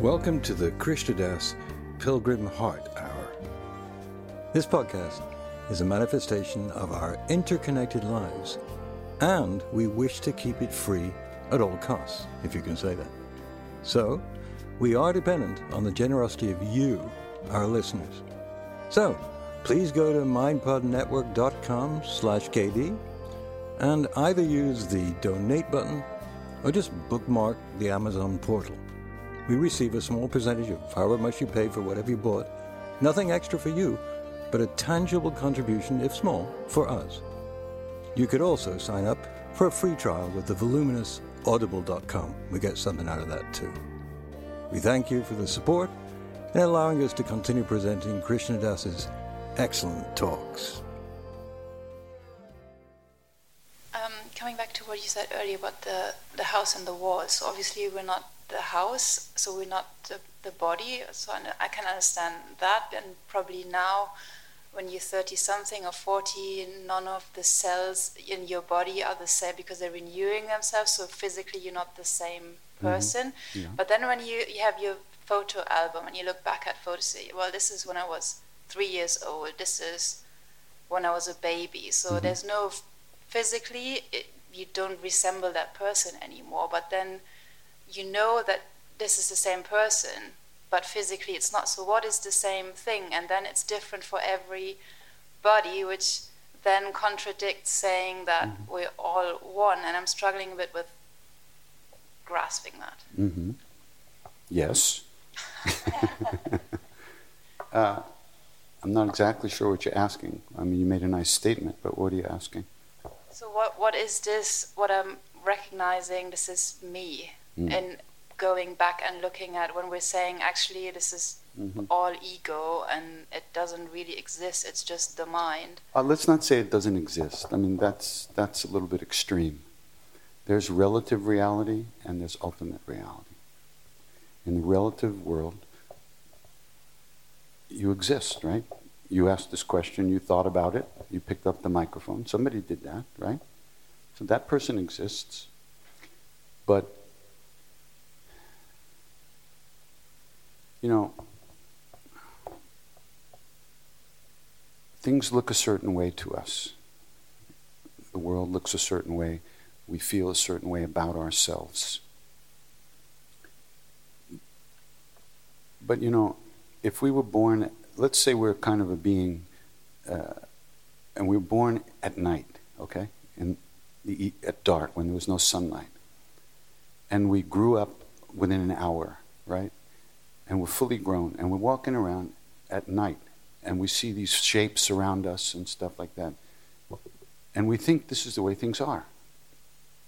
Welcome to the Krishna Das Pilgrim Heart Hour. This podcast is a manifestation of our interconnected lives, and we wish to keep it free at all costs, if you can say that. So, we are dependent on the generosity of you, our listeners. So, please go to mindpodnetwork.com slash KD and either use the donate button or just bookmark the Amazon portal. We receive a small percentage of however much you pay for whatever you bought. Nothing extra for you, but a tangible contribution, if small, for us. You could also sign up for a free trial with the voluminous audible.com. We get something out of that too. We thank you for the support and allowing us to continue presenting Krishna Das's excellent talks. Um, coming back to what you said earlier about the, the house and the walls, obviously we're not the house, so we're not the, the body, so I can understand that, and probably now when you're 30 something or 40, none of the cells in your body are the same because they're renewing themselves, so physically you're not the same. Person. Mm-hmm. Yeah. But then when you, you have your photo album and you look back at photos, well, this is when I was three years old. This is when I was a baby. So mm-hmm. there's no physically it, you don't resemble that person anymore. But then you know that this is the same person, but physically it's not. So what is the same thing? And then it's different for every body, which then contradicts saying that mm-hmm. we're all one. And I'm struggling a bit with grasping that. Mm-hmm. Yes. uh, I'm not exactly sure what you're asking. I mean, you made a nice statement, but what are you asking? So, what, what is this? What I'm recognizing, this is me. Mm. And going back and looking at when we're saying, actually, this is mm-hmm. all ego and it doesn't really exist, it's just the mind. Uh, let's not say it doesn't exist. I mean, that's, that's a little bit extreme. There's relative reality and there's ultimate reality. In the relative world, you exist, right? You asked this question, you thought about it, you picked up the microphone. Somebody did that, right? So that person exists. But, you know, things look a certain way to us. The world looks a certain way we feel a certain way about ourselves. But you know, if we were born, let's say we're kind of a being, uh, and we are born at night, okay? And e- at dark when there was no sunlight. And we grew up within an hour, right? And we're fully grown, and we're walking around at night, and we see these shapes around us and stuff like that. And we think this is the way things are,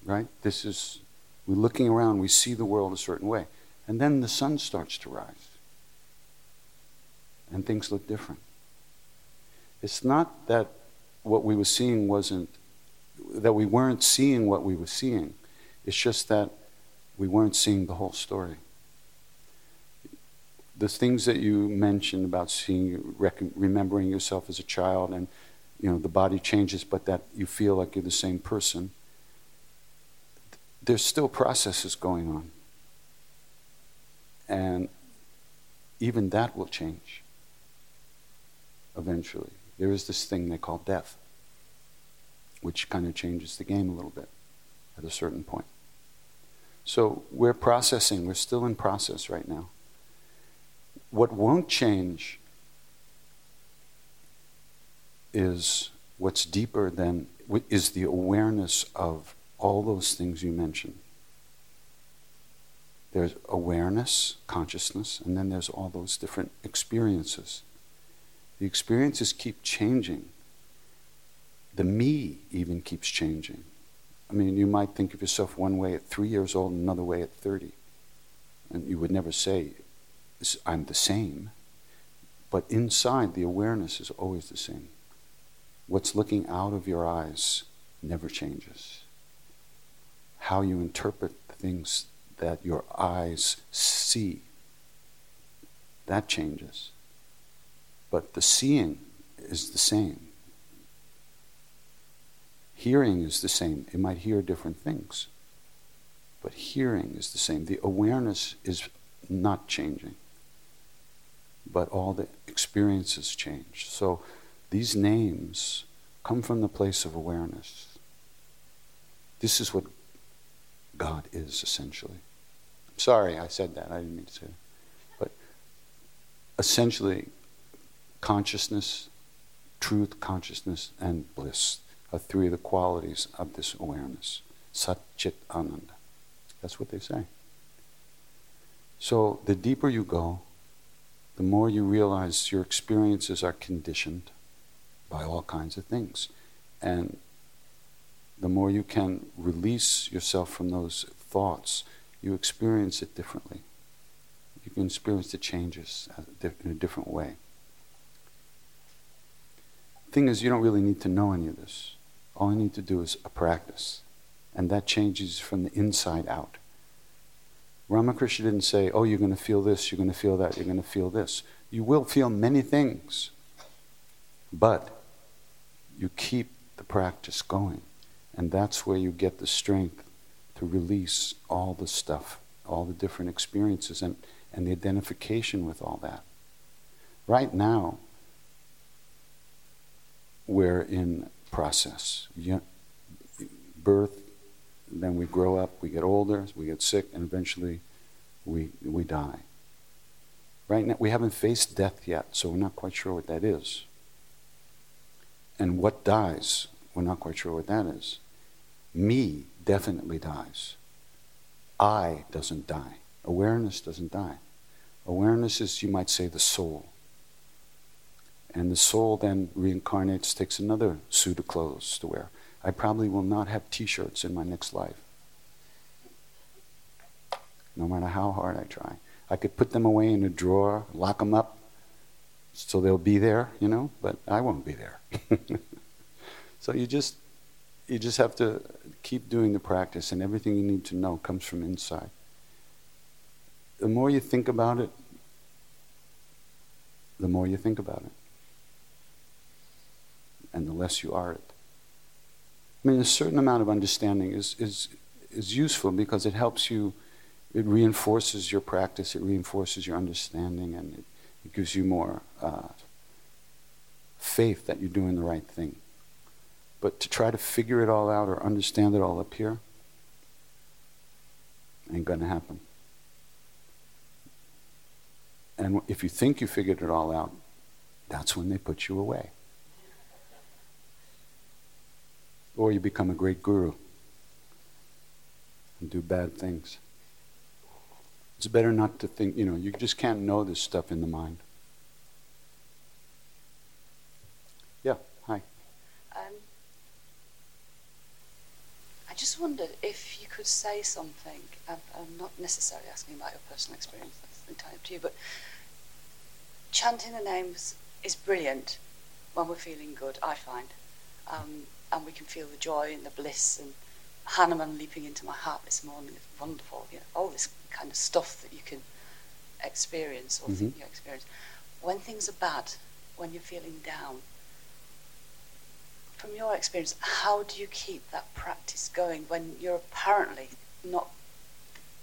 right? This is, we're looking around, we see the world a certain way. And then the sun starts to rise, and things look different. It's not that what we were seeing wasn't, that we weren't seeing what we were seeing. It's just that we weren't seeing the whole story. The things that you mentioned about seeing, remembering yourself as a child, and you know the body changes, but that you feel like you're the same person. There's still processes going on, and even that will change eventually. There is this thing they call death, which kind of changes the game a little bit at a certain point. So we're processing, we're still in process right now. What won't change is what's deeper than is the awareness of all those things you mentioned. There's awareness, consciousness, and then there's all those different experiences. The experiences keep changing. The me even keeps changing. I mean, you might think of yourself one way at three years old another way at 30. And you would never say, I'm the same. But inside, the awareness is always the same. What's looking out of your eyes never changes. How you interpret the things that your eyes see, that changes. But the seeing is the same. Hearing is the same. It might hear different things, but hearing is the same. The awareness is not changing, but all the experiences change. So these names come from the place of awareness. This is what God is, essentially. I'm sorry I said that. I didn't mean to say that. But essentially, consciousness, truth, consciousness, and bliss are three of the qualities of this awareness. Sat Chit Ananda. That's what they say. So the deeper you go, the more you realize your experiences are conditioned by all kinds of things. And the more you can release yourself from those thoughts, you experience it differently. You can experience the changes uh, in a different way. Thing is, you don't really need to know any of this. All you need to do is a practice. And that changes from the inside out. Ramakrishna didn't say, oh, you're going to feel this, you're going to feel that, you're going to feel this. You will feel many things, but you keep the practice going. And that's where you get the strength to release all the stuff, all the different experiences, and, and the identification with all that. Right now, we're in process. Birth, then we grow up, we get older, we get sick, and eventually we, we die. Right now, we haven't faced death yet, so we're not quite sure what that is. And what dies, we're not quite sure what that is. Me definitely dies. I doesn't die. Awareness doesn't die. Awareness is, you might say, the soul. And the soul then reincarnates, takes another suit of clothes to wear. I probably will not have t shirts in my next life. No matter how hard I try. I could put them away in a drawer, lock them up, so they'll be there, you know, but I won't be there. so you just you just have to keep doing the practice and everything you need to know comes from inside. The more you think about it, the more you think about it and the less you are it. I mean, a certain amount of understanding is, is, is useful because it helps you, it reinforces your practice, it reinforces your understanding, and it, it gives you more uh, faith that you're doing the right thing. But to try to figure it all out or understand it all up here ain't going to happen. And if you think you figured it all out, that's when they put you away or you become a great guru. And do bad things. It's better not to think, you know, you just can't know this stuff in the mind. Yeah, hi. Um, I just wondered if you could say something. I'm, I'm not necessarily asking about your personal experience, that's entirely up to you, but chanting the names is brilliant when we're feeling good, I find. Um, and we can feel the joy and the bliss and Hanuman leaping into my heart this morning is wonderful. You know, all this kind of stuff that you can experience or mm-hmm. think you experience. When things are bad, when you're feeling down, from your experience, how do you keep that practice going when you're apparently not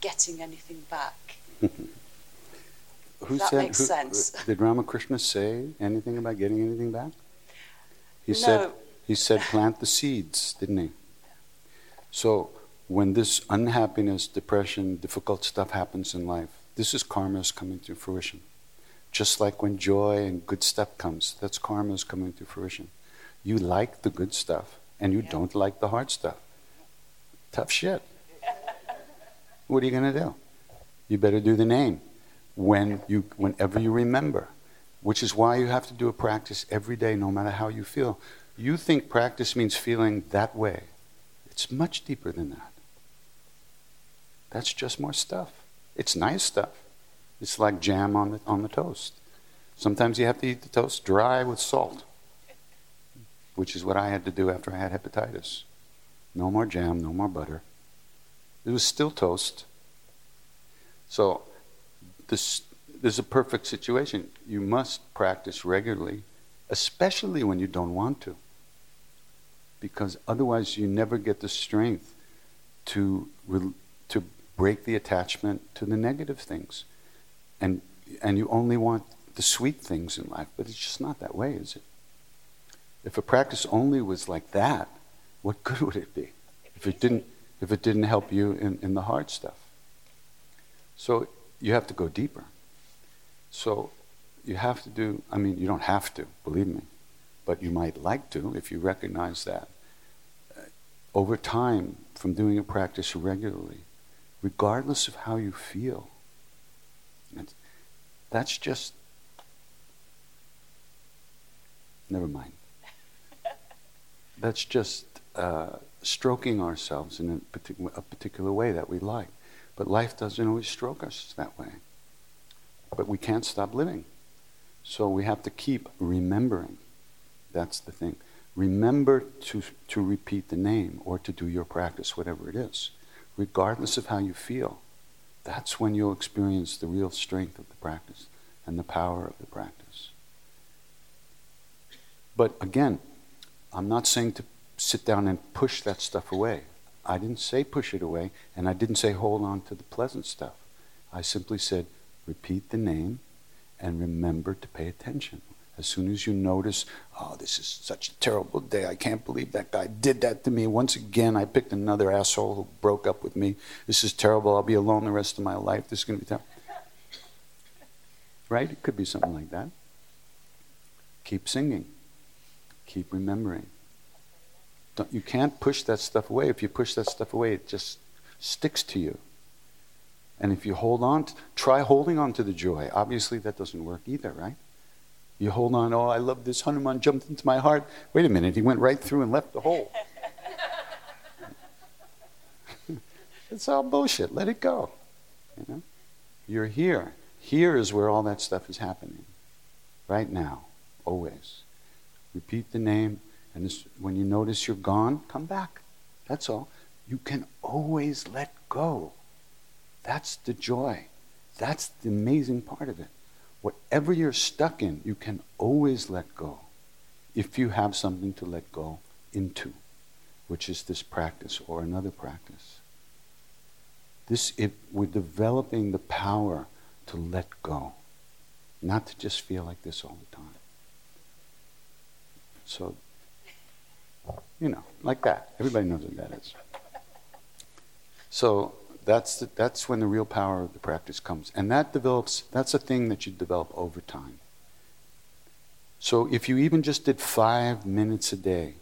getting anything back? who that said, makes who, uh, sense. Did Ramakrishna say anything about getting anything back? He no. said he said plant the seeds, didn't he? So when this unhappiness, depression, difficult stuff happens in life, this is karma's coming to fruition. Just like when joy and good stuff comes, that's karma's coming to fruition. You like the good stuff and you yeah. don't like the hard stuff. Tough shit. what are you going to do? You better do the name when you, whenever you remember, which is why you have to do a practice every day, no matter how you feel. You think practice means feeling that way. It's much deeper than that. That's just more stuff. It's nice stuff. It's like jam on the, on the toast. Sometimes you have to eat the toast dry with salt, which is what I had to do after I had hepatitis. No more jam, no more butter. It was still toast. So this, this is a perfect situation. You must practice regularly, especially when you don't want to. Because otherwise, you never get the strength to, to break the attachment to the negative things. And, and you only want the sweet things in life, but it's just not that way, is it? If a practice only was like that, what good would it be if it didn't, if it didn't help you in, in the hard stuff? So you have to go deeper. So you have to do, I mean, you don't have to, believe me, but you might like to if you recognize that. Uh, over time, from doing a practice regularly, regardless of how you feel, that's just, never mind. That's just uh, stroking ourselves in a particular, a particular way that we like. But life doesn't always stroke us that way. But we can't stop living. So we have to keep remembering. That's the thing. Remember to, to repeat the name or to do your practice, whatever it is, regardless of how you feel. That's when you'll experience the real strength of the practice and the power of the practice. But again, I'm not saying to sit down and push that stuff away. I didn't say push it away, and I didn't say hold on to the pleasant stuff. I simply said repeat the name and remember to pay attention. As soon as you notice, oh, this is such a terrible day. I can't believe that guy did that to me. Once again, I picked another asshole who broke up with me. This is terrible. I'll be alone the rest of my life. This is going to be terrible. Right? It could be something like that. Keep singing. Keep remembering. Don't, you can't push that stuff away. If you push that stuff away, it just sticks to you. And if you hold on, to, try holding on to the joy. Obviously, that doesn't work either, right? You hold on, oh, I love this. Hanuman jumped into my heart. Wait a minute, he went right through and left the hole. it's all bullshit. Let it go. You know? You're here. Here is where all that stuff is happening. Right now, always. Repeat the name, and this, when you notice you're gone, come back. That's all. You can always let go. That's the joy. That's the amazing part of it. Whatever you're stuck in, you can always let go if you have something to let go into, which is this practice or another practice. This, it, we're developing the power to let go, not to just feel like this all the time. So you know, like that. Everybody knows what that is. So that's, the, that's when the real power of the practice comes. And that develops, that's a thing that you develop over time. So if you even just did five minutes a day,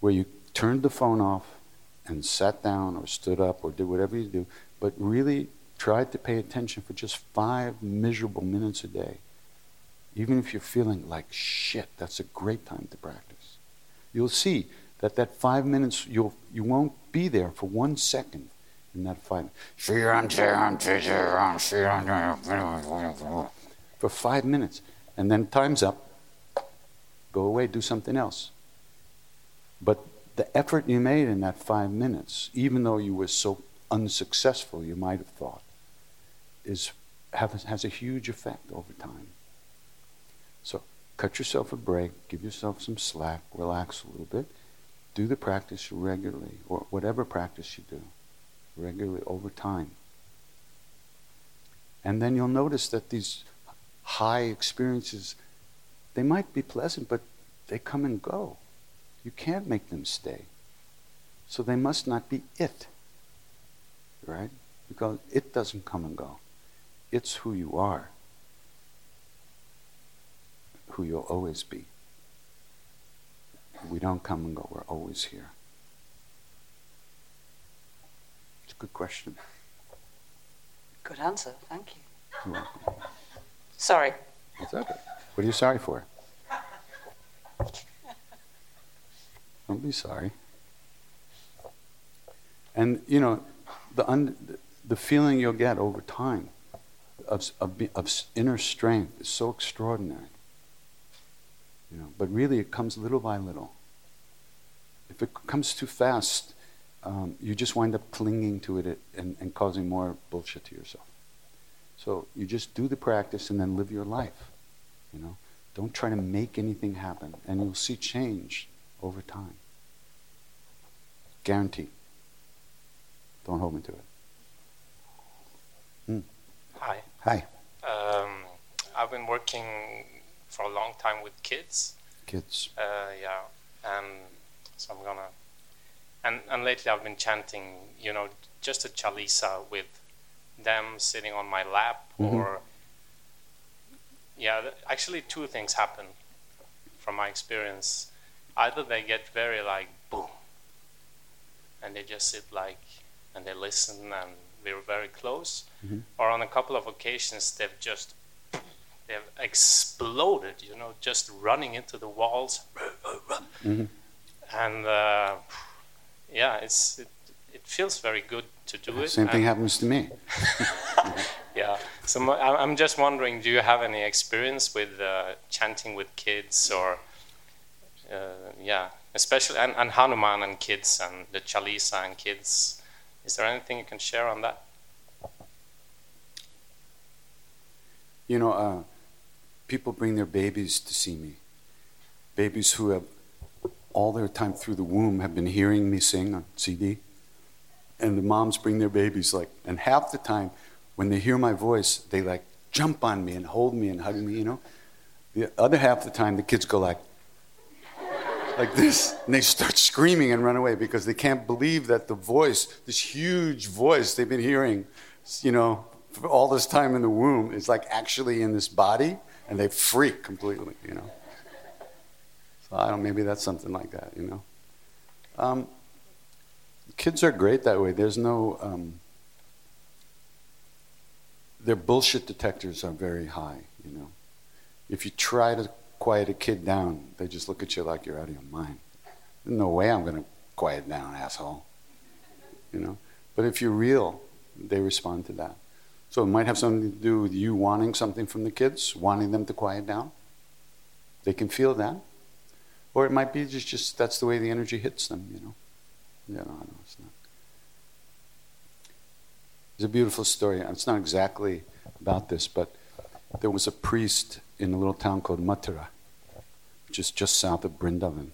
where you turned the phone off and sat down or stood up or did whatever you do, but really tried to pay attention for just five miserable minutes a day, even if you're feeling like shit, that's a great time to practice. You'll see that that five minutes, you'll, you won't be there for one second in that five. For five minutes. And then time's up. Go away, do something else. But the effort you made in that five minutes, even though you were so unsuccessful, you might have thought, is, have, has a huge effect over time. So cut yourself a break, give yourself some slack, relax a little bit, do the practice regularly, or whatever practice you do, regularly over time. And then you'll notice that these high experiences, they might be pleasant, but they come and go. You can't make them stay. So they must not be it. Right? Because it doesn't come and go. It's who you are, who you'll always be. We don't come and go, we're always here. It's a good question. Good answer, thank you. You're welcome. Sorry. It's okay. What are you sorry for? Don't be sorry. And, you know, the, un, the feeling you'll get over time of, of, of inner strength is so extraordinary. You know, but really, it comes little by little. If it comes too fast, um, you just wind up clinging to it and, and causing more bullshit to yourself. So you just do the practice and then live your life. You know, don't try to make anything happen, and you'll see change over time. Guarantee. Don't hold me to it. Hmm. Hi. Hi, Um, I've been working for a long time with kids. kids. Uh, yeah, and so I'm gonna. And and lately I've been chanting, you know, just a chalisa with them sitting on my lap, Mhm. or yeah, th- actually two things happen from my experience. Either they get very like boom, and they just sit like and they listen and we're very close, Mhm. or on a couple of occasions they've just they've exploded, you know, just running into the walls, Mhm. and uh, yeah, it's it, it feels very good to do it. Same thing and- happens to me. yeah. So I- I'm just wondering, do you have any experience with uh, chanting with kids or, uh, yeah, especially and, and Hanuman and kids and the Chalisa and kids? Is there anything you can share on that? You know, uh, people bring their babies to see me. Babies who have all their time through the womb have been hearing me sing on CD. And the moms bring their babies like, and half the time when they hear my voice, they like jump on me and hold me and hug me, you know. The other half the time, the kids go like, like this, and they start screaming and run away because they can't believe that the voice, this huge voice they've been hearing, you know, for all this time in the womb, is like actually in this body, and they freak completely, you know. So I don't. Maybe that's something like that, you know. Um, kids are great that way. There's no. Um, their bullshit detectors are very high, you know. If you try to quiet a kid down, they just look at you like you're out of your mind. There's no way I'm going to quiet down, asshole. You know? But if you're real, they respond to that. So it might have something to do with you wanting something from the kids, wanting them to quiet down. They can feel that. Or it might be just, just that's the way the energy hits them, you know. Yeah, no, it's not. It's a beautiful story. It's not exactly about this, but there was a priest in a little town called Mathura, which is just south of Brindavan.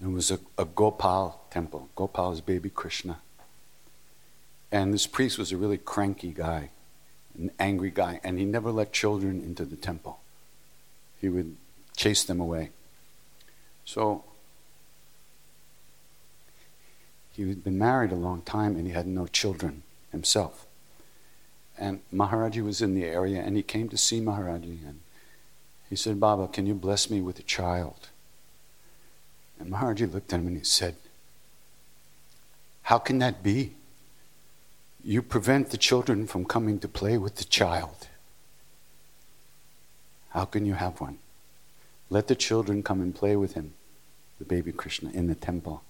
And it was a, a Gopal temple. Gopal is baby Krishna. And this priest was a really cranky guy, an angry guy, and he never let children into the temple. He would chase them away. So he had been married a long time and he had no children himself. And Maharaji was in the area and he came to see Maharaji and he said, Baba, can you bless me with a child? And Maharaji looked at him and he said, How can that be? You prevent the children from coming to play with the child. How can you have one? Let the children come and play with him, the baby Krishna, in the temple,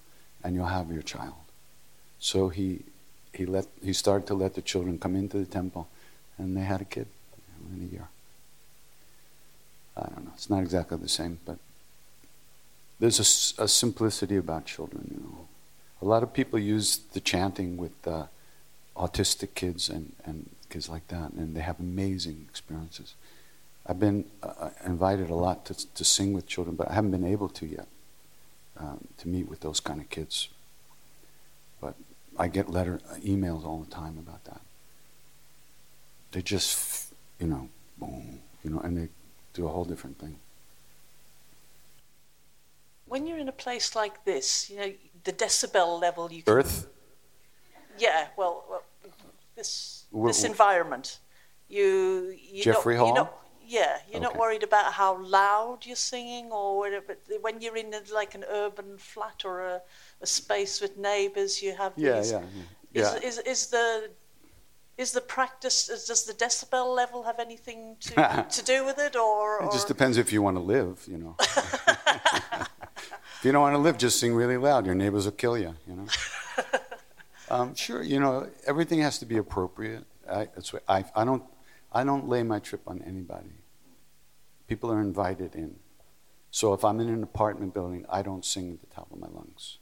and you'll have your child. So he, he, let, he started to let the children come into the temple, and they had a kid in a year. I don't know. It's not exactly the same, but there's a, a simplicity about children. You know, a lot of people use the chanting with uh, autistic kids and, and kids like that, and they have amazing experiences. I've been uh, invited a lot to, to sing with children, but I haven't been able to yet um, to meet with those kind of kids. But I get letter uh, emails all the time about that. They just, you know, boom, you know, and they do a whole different thing. When you're in a place like this, you know, the decibel level you can, Earth. Yeah, well, well this We're- this environment, you you Jeffrey Hall? You're not, yeah, you're not worried about how loud you're singing or whatever. When you're in a, like an urban flat or a, a space with neighbours, you have Yeah, these. yeah, yeah. Is, is is the is the practice? Does the decibel level have anything to to do with it, or, It just depends if you want to live, you know. if you don't want to live, just sing really loud. Your neighbors will kill you, you know. Um, sure, you know, everything has to be appropriate. I, what I, I don't, I don't lay my trip on anybody. People are invited in. So if I'm in an apartment building, I don't sing at the top of my lungs,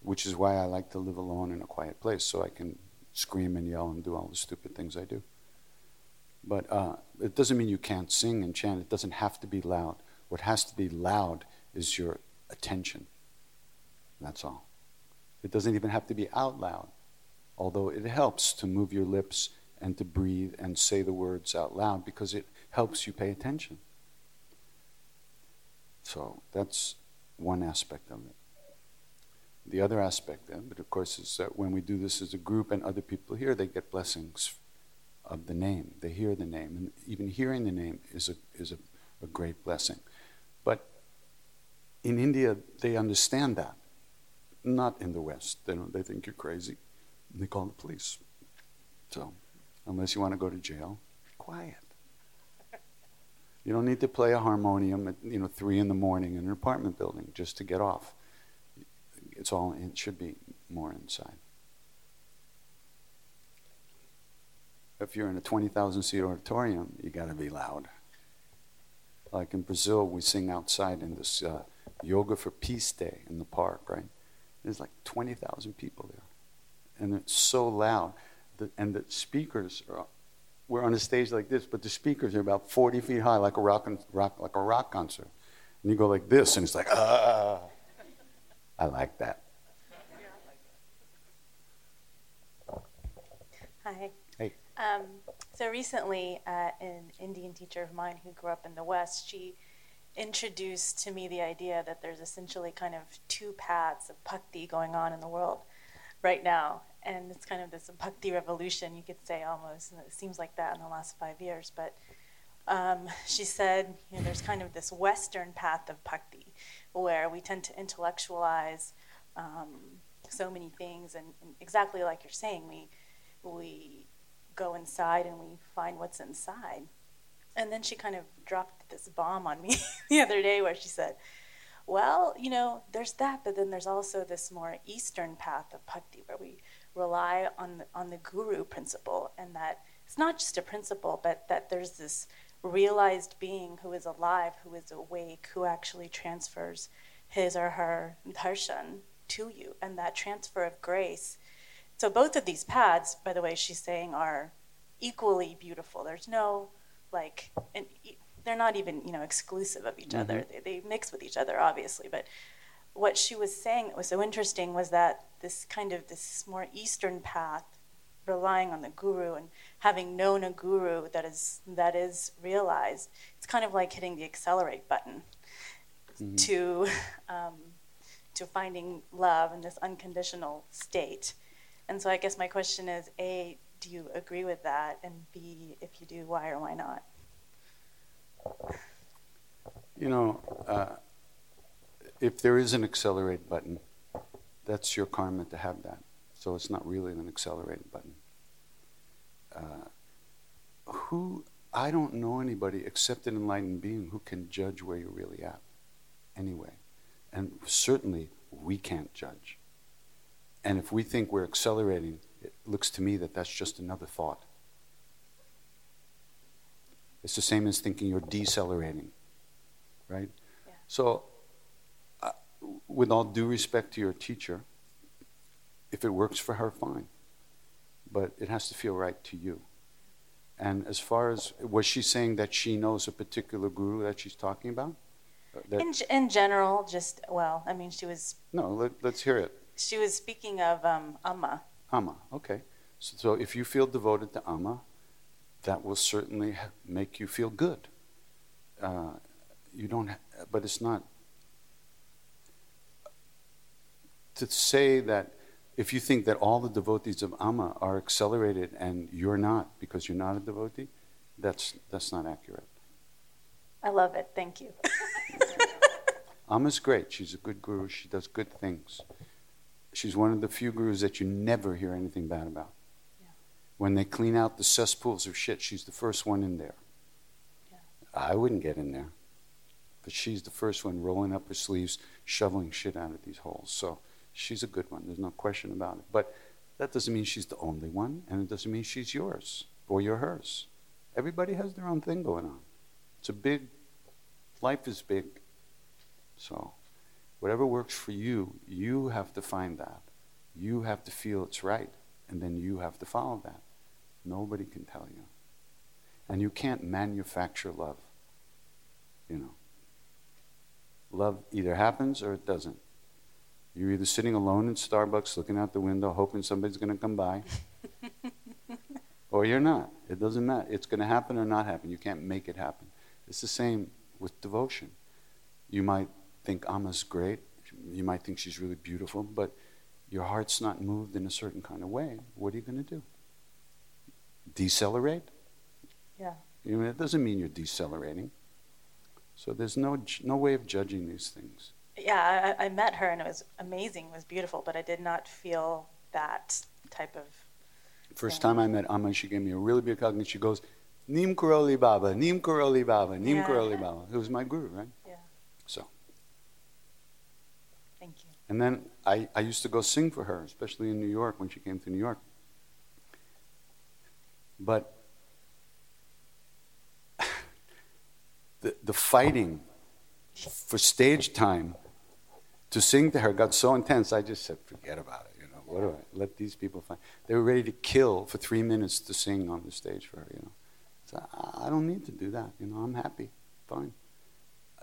which is why I like to live alone in a quiet place, so I can scream and yell and do all the stupid things I do. But uh, it doesn't mean you can't sing and chant. It doesn't have to be loud. What has to be loud is your attention. That's all. It doesn't even have to be out loud, although it helps to move your lips and to breathe and say the words out loud because it helps you pay attention. So that's one aspect of it. The other aspect of it, of course, is that when we do this as a group and other people here, they get blessings of the name. They hear the name, and even hearing the name is a is a, a great blessing. But in India, they understand that. Not in the West. They don't. They think you're crazy. They call the police. So, unless you want to go to jail, quiet. You don't need to play a harmonium at you know three in the morning in an apartment building just to get off. It's all. It should be more inside. if you're in a 20,000 seat auditorium, you got to be loud. Like in Brazil, we sing outside in this uh, Yoga for Peace Day in the park, right? There's like 20,000 people there. And it's so loud. that and the speakers are, we're on a stage like this, but the speakers are about 40 feet high, like a rock, rock, like a rock concert. And you go like this, and it's like, ah. I like that. Hi. Hey. Um, so recently, uh, an Indian teacher of mine who grew up in the West, she introduced to me the idea that there's essentially kind of two paths of bhakti going on in the world right now. And it's kind of this bhakti revolution, you could say almost. And it seems like that in the last five years. But um, she said, you know, there's kind of this Western path of bhakti where we tend to intellectualize um, so many things. And, and exactly like you're saying, we, we go inside and we find what's inside. And then she kind of dropped this bomb on me the other day where she said, Well, you know, there's that, but then there's also this more Eastern path of bhakti where we rely on the, on the guru principle, and that it's not just a principle, but that there's this realized being who is alive, who is awake, who actually transfers his or her darshan to you, and that transfer of grace so both of these paths, by the way, she's saying are equally beautiful. There's no like, and they're not even you know exclusive of each other. They, they mix with each other, obviously. But what she was saying that was so interesting was that this kind of this more Eastern path, relying on the guru and having known a guru that is that is realized, it's kind of like hitting the accelerate button to um, to finding love in this unconditional state. And so I guess my question is A, do you agree with that? And B, if you do, why or why not? You know, uh, if there is an accelerate button, that's your karma to have that. So it's not really an accelerated button. Uh, who, I don't know anybody except an enlightened being who can judge where you're really at anyway. And certainly we can't judge. And if we think we're accelerating, looks to me that that's just another thought. It's the same as thinking you're decelerating, right? Yeah. So, uh, with all due respect to your teacher, if it works for her, fine. But it has to feel right to you. And as far as, was she saying that she knows a particular guru that she's talking about? Uh, In, in general, just well, I mean, she was no, let, let's hear it. she was speaking of um, Amma. Amma, okay. So, so if you feel devoted to Amma, that will certainly make you feel good. Uh, you don't, but it's not. To say that if you think that all the devotees of Amma are accelerated and you're not because you're not a devotee, that's, that's not accurate. I love it. Thank you. Amma's great. She's a good guru. She does good things. She's one of the few gurus that you never hear anything bad about. Yeah. When they clean out the cesspools of shit, she's the first one in there. Yeah. I wouldn't get in there. But she's the first one rolling up her sleeves, shoveling shit out of these holes. So she's a good one. There's no question about it. But that doesn't mean she's the only one, and it doesn't mean she's yours or you're hers. Everybody has their own thing going on. It's a big, life is big. So, whatever works for you, you have to find that. You have to feel it's right, and then you have to follow that. Nobody can tell you. And you can't manufacture love. You know. Love either happens or it doesn't. You're either sitting alone in Starbucks looking out the window hoping somebody's going to come by, or you're not. It doesn't matter. It's going to happen or not happen. You can't make it happen. It's the same with devotion. You might think Amma's great, you might think she's really beautiful, but your heart's not moved in a certain kind of way. What are you going to do? Decelerate? Yeah. You know, it doesn't mean you're decelerating. So there's no, no way of judging these things. Yeah, I, I met her and it was amazing. It was beautiful, but I did not feel that type of. First Yeah. time I met Amma, she gave me a really big hug and she goes, Neem Karoli Baba, Neem Karoli Baba, Neem Yeah. Karoli Baba. It was my guru, right? Yeah. So. And then I, I used to go sing for her, especially in New York when she came to New York. But the, the fighting for stage time to sing to her got so intense, I just said, forget about it. You know, what do I let these people fight? They were ready to kill for three minutes to sing on the stage for her. You know, so I, I don't need to do that. You know, I'm happy, fine.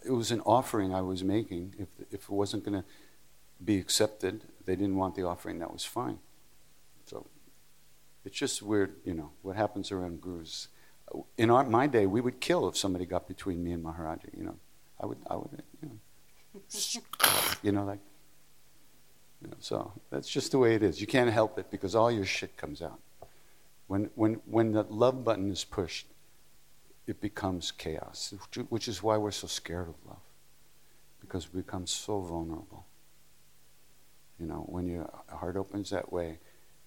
It was an offering I was making. If if it wasn't going to be accepted, they didn't want the offering. That was fine. So it's just weird. You know what happens around gurus. In our, my day, we would kill if somebody got between me and Maharaji. You know, I would, I would, you know, you know, like, you know, so that's just the way it is. You can't help it because all your shit comes out. When, when, when the love button is pushed, it becomes chaos, which is why we're so scared of love, because we become so vulnerable. You know, when your heart opens that way,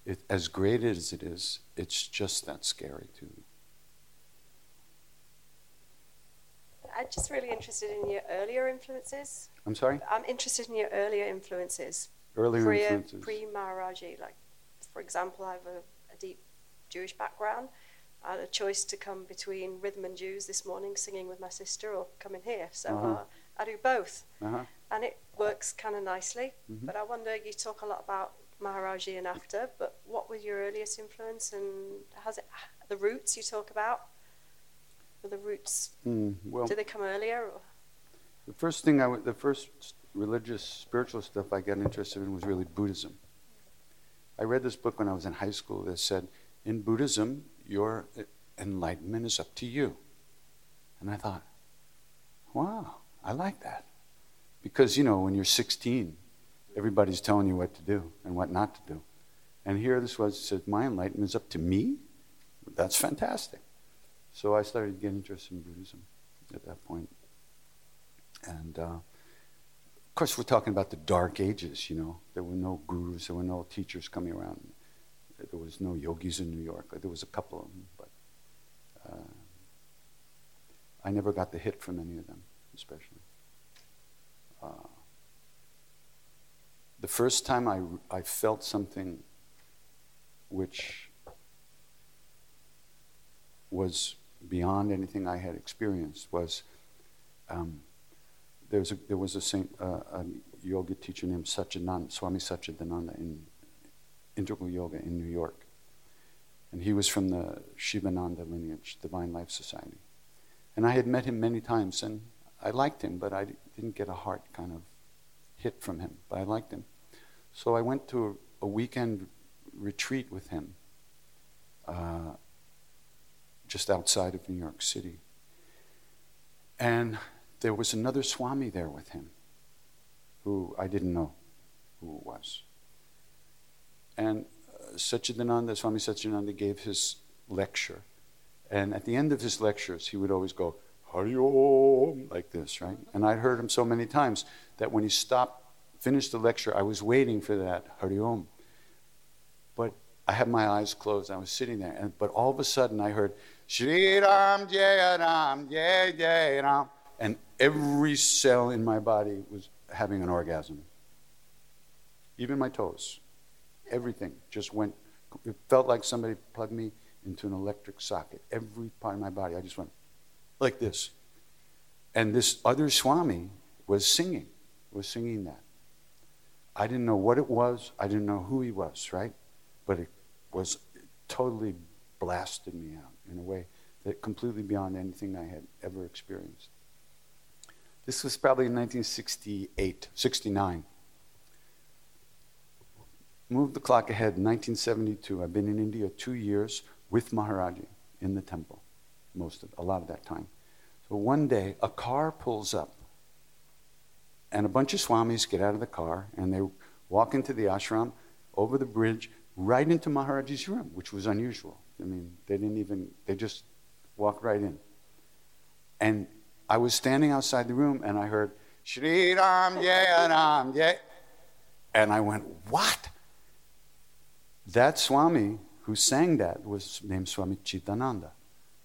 it, as great as it is, it's just that scary to you. I'm just really interested in your earlier influences. I'm sorry? I'm interested in your earlier influences. Earlier pre, influences. Pre Maharaji. Like, for example, I have a, a deep Jewish background. I had a choice to come between rhythm and Jews this morning, singing with my sister, or come in here. So Uh-huh. uh, I do both. Uh-huh. And it works kind of nicely. Mhm. But I wonder, you talk a lot about Maharaji and after, but what was your earliest influence and has it, the roots you talk about? Were the roots, Mm, well, did they come earlier? Or? The first thing I, w- the first religious, spiritual stuff I got interested in was really Buddhism. I read this book when I was in high school that said, in Buddhism, your enlightenment is up to you. And I thought, wow, I like that. Because, you know, when you're 16, everybody's telling you what to do and what not to do. And here this was, it said, my enlightenment is up to me? That's fantastic. So I started getting interested in Buddhism at that point. And uh, of course, we're talking about the dark ages, you know. There were no gurus, there were no teachers coming around. There was no yogis in New York. There was a couple of them, but uh, I never got the hit from any of them, especially. The first time I, I felt something which was beyond anything I had experienced was um, there was a, there was a, saint, uh, a yoga teacher named Satchidananda, Swami Satchidananda in Integral Yoga in New York. And he was from the Shivananda lineage, Divine Life Society. And I had met him many times, and I liked him, but I didn't get a heart kind of hit from him, but I liked him. So I went to a, weekend retreat with him uh, just outside of New York City. And there was another Swami there with him who I didn't know who it was. And uh, Satchidananda, Swami Satchidananda gave his lecture. And at the end of his lectures, he would always go, Hari Om, like this, right? And I'd heard him so many times that when he stopped, finished the lecture, I was waiting for that Hari Om. But I had my eyes closed. I was sitting there. And, but all of a sudden, I heard, Shri Ram Jaya Ram Jaya Jaya Ram. And every cell in my body was having an orgasm. Even my toes. Everything just went, it felt like somebody plugged me into an electric socket. Every part of my body, I just went like this. And this other Swami was singing, was singing that. I didn't know what it was, I didn't know who he was, right? But it was it totally blasted me out in a way that completely beyond anything I had ever experienced. This was probably in 1968, 69. Move the clock ahead, 1972. I've been in India two years with Maharaji in the temple, most of a lot of that time. So one day, a car pulls up, and a bunch of swamis get out of the car and they walk into the ashram over the bridge right into Maharaji's room, which was unusual. I mean, they didn't even, they just walked right in. And I was standing outside the room and I heard, Shri Ram Jaya Ram Jaya. And I went, What? That Swami who sang that was named Swami Chidananda,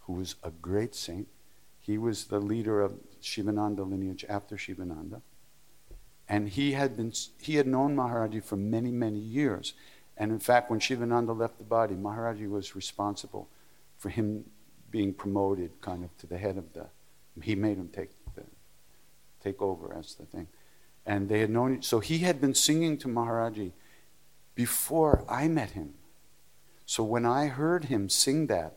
who was a great saint. He was the leader of Shivananda lineage after Shivananda. And he had, been, he had known Maharaji for many, many years. And in fact, when Shivananda left the body, Maharaji was responsible for him being promoted kind of to the head of the he made him take the, take over as the thing. And they had known so he had been singing to Maharaji before I met him. So when I heard him sing that,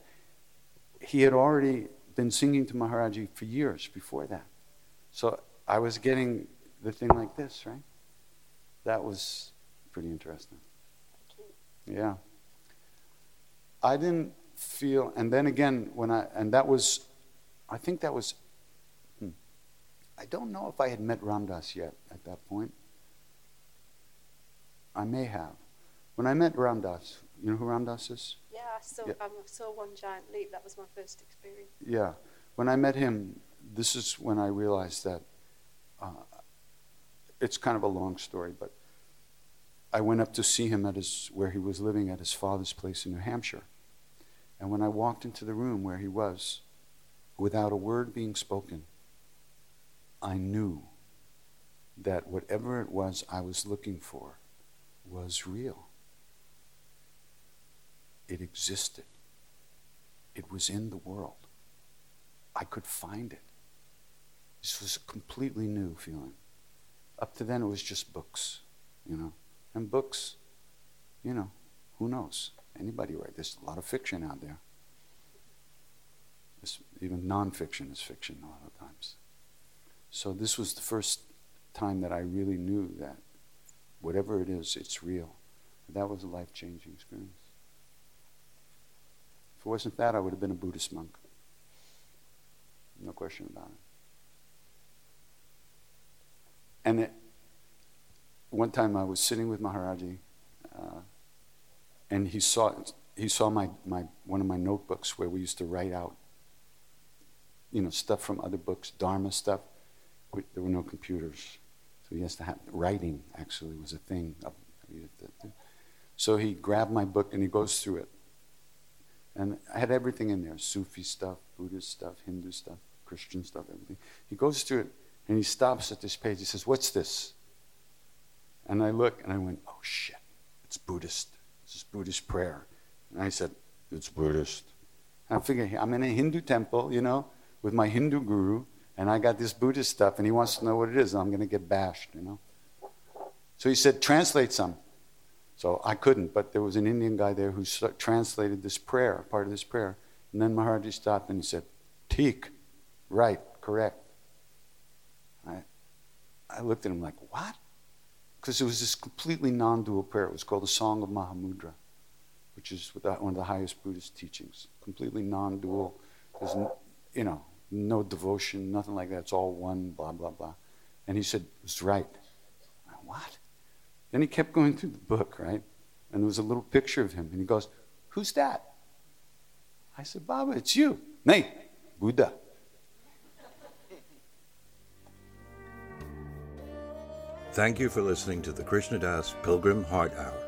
he had already been singing to Maharaji for years before that. So I was getting the thing like this, right? That was pretty interesting. Yeah. I didn't feel, and then again, when I, and that was, I think that was hmm. I don't know if I had met Ram Dass yet at that point. I may have. When I met Ram Dass, you know who Ram Dass is? I saw, yeah. I saw One Giant Leap. That was my first experience. Yeah. When I met him, this is when I realized that uh, it's kind of a long story, but I went up to see him at his, where he was living at his father's place in New Hampshire. And when I walked into the room where he was, without a word being spoken, I knew that whatever it was I was looking for was real. It existed. It was in the world. I could find it. This was a completely new feeling. Up to then, it was just books, you know. And books, you know, who knows? Anybody write? There's a lot of fiction out there. This, even nonfiction is fiction a lot of times. So this was the first time that I really knew that whatever it is, it's real. That was a life changing experience. It wasn't that, I would have been a Buddhist monk. No question about it. And it, one time I was sitting with Maharaji, uh, and he saw he saw my, my one of my notebooks where we used to write out, you know, stuff from other books, Dharma stuff there were no computers. So he has to have writing. Actually, was a thing. So he grabbed my book and he goes through it, and I had everything in there: Sufi stuff, Buddhist stuff, Hindu stuff, Christian stuff, everything. He goes through it and he stops at this page. He says, "What's this?" And I look and I went, "Oh shit! It's Buddhist. This is Buddhist prayer." And I said, "It's Buddhist." And I figure I'm in a Hindu temple, you know, with my Hindu guru, and I got this Buddhist stuff, and he wants to know what it is, and I'm going to get bashed, you know. So he said, "Translate some." So I couldn't, but there was an Indian guy there who translated this prayer, part of this prayer. And then Maharaji stopped and he said, Teak, right, correct. I, I looked at him like, what? Because it was this completely non dual prayer. It was called the Song of Mahamudra, which is one of the highest Buddhist teachings. Completely non dual. There's, you know, no devotion, nothing like that. It's all one, blah, blah, blah. And he said, it's right. I, what? Then he kept going through the book, right? And there was a little picture of him. And he goes, Who's that? I said, Baba, it's you. Nay, Buddha. Thank you for listening to the Krishna Das Pilgrim Heart Hour.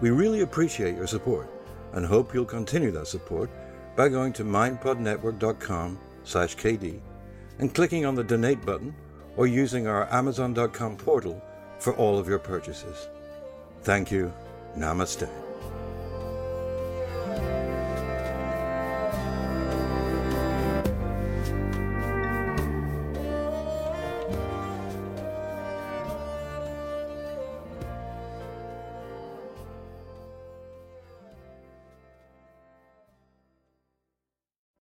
We really appreciate your support and hope you'll continue that support by going to mindpodnetwork.com slash KD and clicking on the donate button or using our amazon.com portal for all of your purchases. Thank you. Namaste.